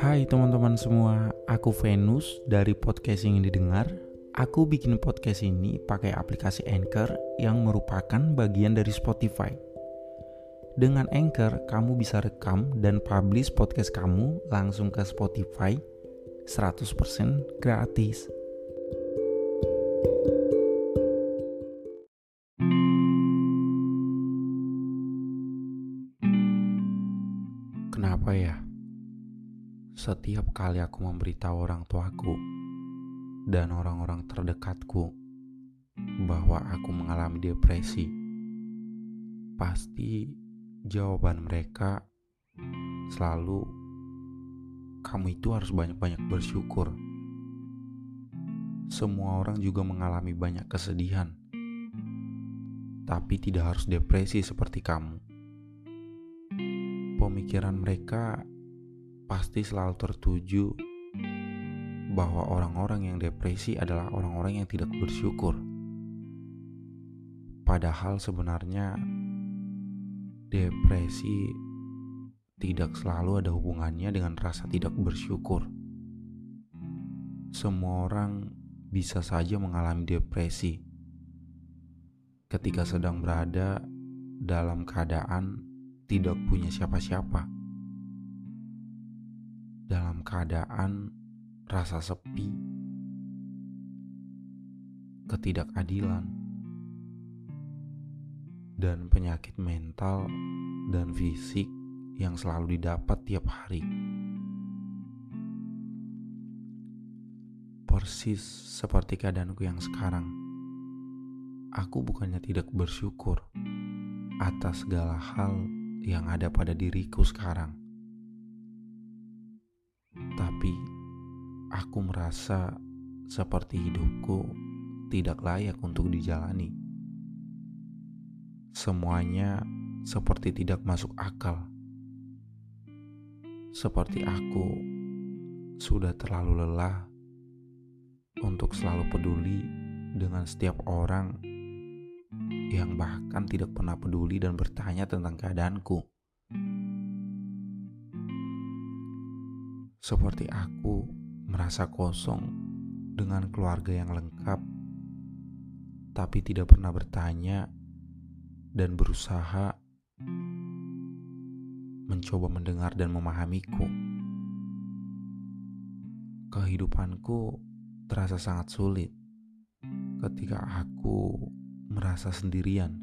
Hai teman-teman semua, aku Venus dari podcast yang didengar. Aku bikin podcast ini pakai aplikasi Anchor yang merupakan bagian dari Spotify. Dengan Anchor, kamu bisa rekam dan publish podcast kamu langsung ke Spotify 100% gratis. Kenapa Setiap kali aku memberitahu orang tuaku dan orang-orang terdekatku bahwa aku mengalami depresi, pasti jawaban mereka selalu kamu itu harus banyak-banyak bersyukur. Semua orang juga mengalami banyak kesedihan, tapi tidak harus depresi seperti kamu. Pemikiran mereka pasti selalu tertuju bahwa orang-orang yang depresi adalah orang-orang yang tidak bersyukur. Padahal sebenarnya depresi tidak selalu ada hubungannya dengan rasa tidak bersyukur. Semua orang bisa saja mengalami depresi ketika sedang berada dalam keadaan tidak punya siapa-siapa dalam keadaan rasa sepi, ketidakadilan, dan penyakit mental dan fisik yang selalu didapat tiap hari. Persis seperti keadaanku yang sekarang, aku bukannya tidak bersyukur atas segala hal yang ada pada diriku sekarang tapi aku merasa seperti hidupku tidak layak untuk dijalani. Semuanya seperti tidak masuk akal. Seperti aku sudah terlalu lelah untuk selalu peduli dengan setiap orang yang bahkan tidak pernah peduli dan bertanya tentang keadaanku. Seperti aku merasa kosong dengan keluarga yang lengkap, tapi tidak pernah bertanya dan berusaha mencoba mendengar dan memahamiku. Kehidupanku terasa sangat sulit ketika aku merasa sendirian,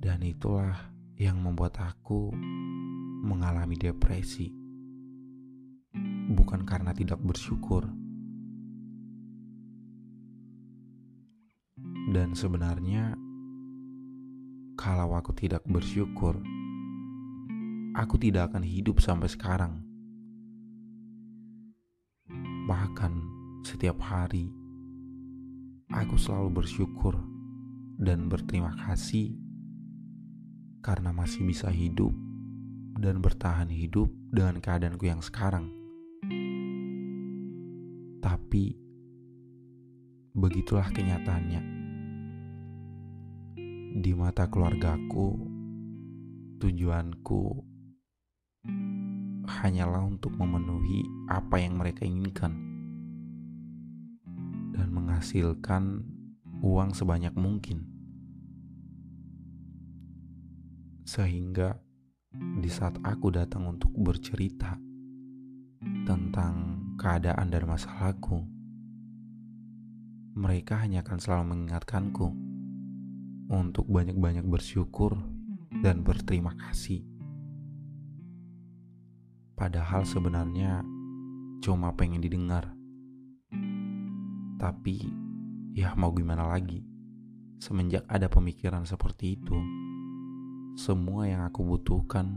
dan itulah yang membuat aku mengalami depresi. Bukan karena tidak bersyukur, dan sebenarnya, kalau aku tidak bersyukur, aku tidak akan hidup sampai sekarang. Bahkan setiap hari, aku selalu bersyukur dan berterima kasih karena masih bisa hidup dan bertahan hidup dengan keadaanku yang sekarang. Tapi begitulah kenyataannya. Di mata keluargaku, tujuanku hanyalah untuk memenuhi apa yang mereka inginkan dan menghasilkan uang sebanyak mungkin. Sehingga di saat aku datang untuk bercerita tentang keadaan dan masalahku, mereka hanya akan selalu mengingatkanku untuk banyak-banyak bersyukur dan berterima kasih. Padahal sebenarnya cuma pengen didengar. Tapi ya mau gimana lagi? semenjak ada pemikiran seperti itu, semua yang aku butuhkan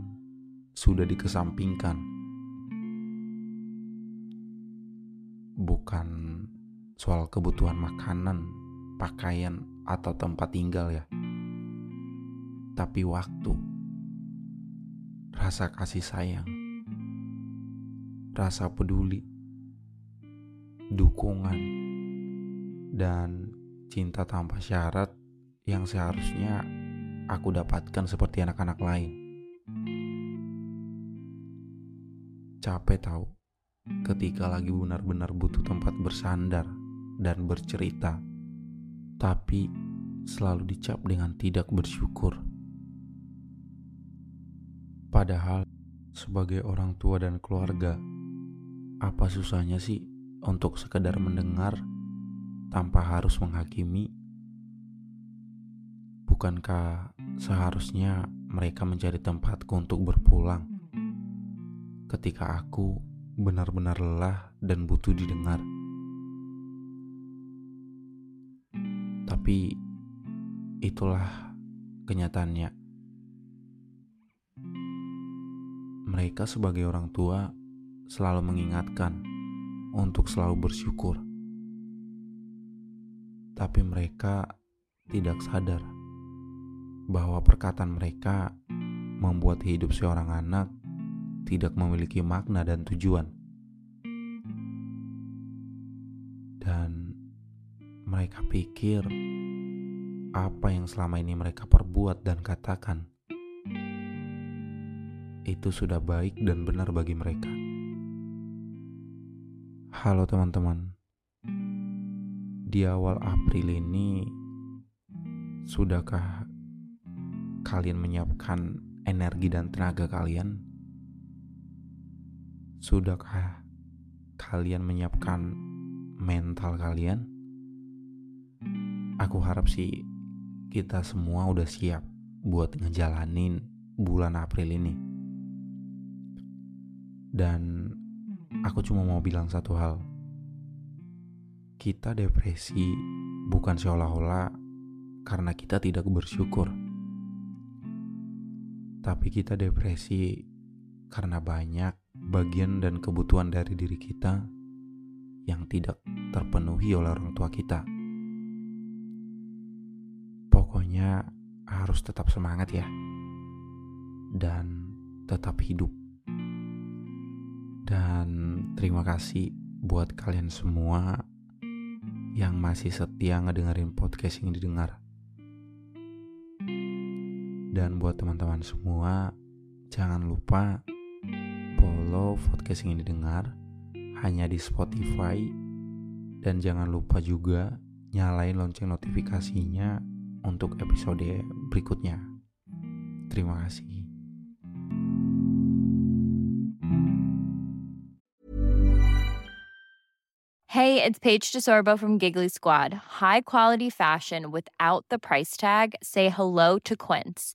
sudah dikesampingkan. Bukan soal kebutuhan makanan, pakaian, atau tempat tinggal ya. Tapi waktu, rasa kasih sayang, rasa peduli, dukungan, dan cinta tanpa syarat yang seharusnya aku dapatkan seperti anak-anak lain. Capek tahu ketika lagi benar-benar butuh tempat bersandar dan bercerita, tapi selalu dicap dengan tidak bersyukur. Padahal sebagai orang tua dan keluarga, apa susahnya sih untuk sekedar mendengar tanpa harus menghakimi Bukankah seharusnya mereka mencari tempatku untuk berpulang ketika aku benar-benar lelah dan butuh didengar? Tapi itulah kenyataannya. Mereka sebagai orang tua selalu mengingatkan untuk selalu bersyukur. Tapi mereka tidak sadar bahwa perkataan mereka membuat hidup seorang anak tidak memiliki makna dan tujuan. Dan mereka pikir apa yang selama ini mereka perbuat dan katakan itu sudah baik dan benar bagi mereka. Halo teman-teman. Di awal April ini sudahkah kalian menyiapkan energi dan tenaga kalian? Sudahkah kalian menyiapkan mental kalian? Aku harap sih kita semua udah siap buat ngejalanin bulan April ini. Dan aku cuma mau bilang satu hal. Kita depresi bukan seolah-olah karena kita tidak bersyukur tapi kita depresi karena banyak bagian dan kebutuhan dari diri kita yang tidak terpenuhi oleh orang tua kita. Pokoknya harus tetap semangat ya, dan tetap hidup. Dan terima kasih buat kalian semua yang masih setia ngedengerin podcast yang didengar. Dan buat teman-teman semua, jangan lupa follow podcast ini dengar hanya di Spotify dan jangan lupa juga nyalain lonceng notifikasinya untuk episode berikutnya. Terima kasih. Hey, it's Paige DeSorbo from Giggly Squad. High quality fashion without the price tag. Say hello to Quince.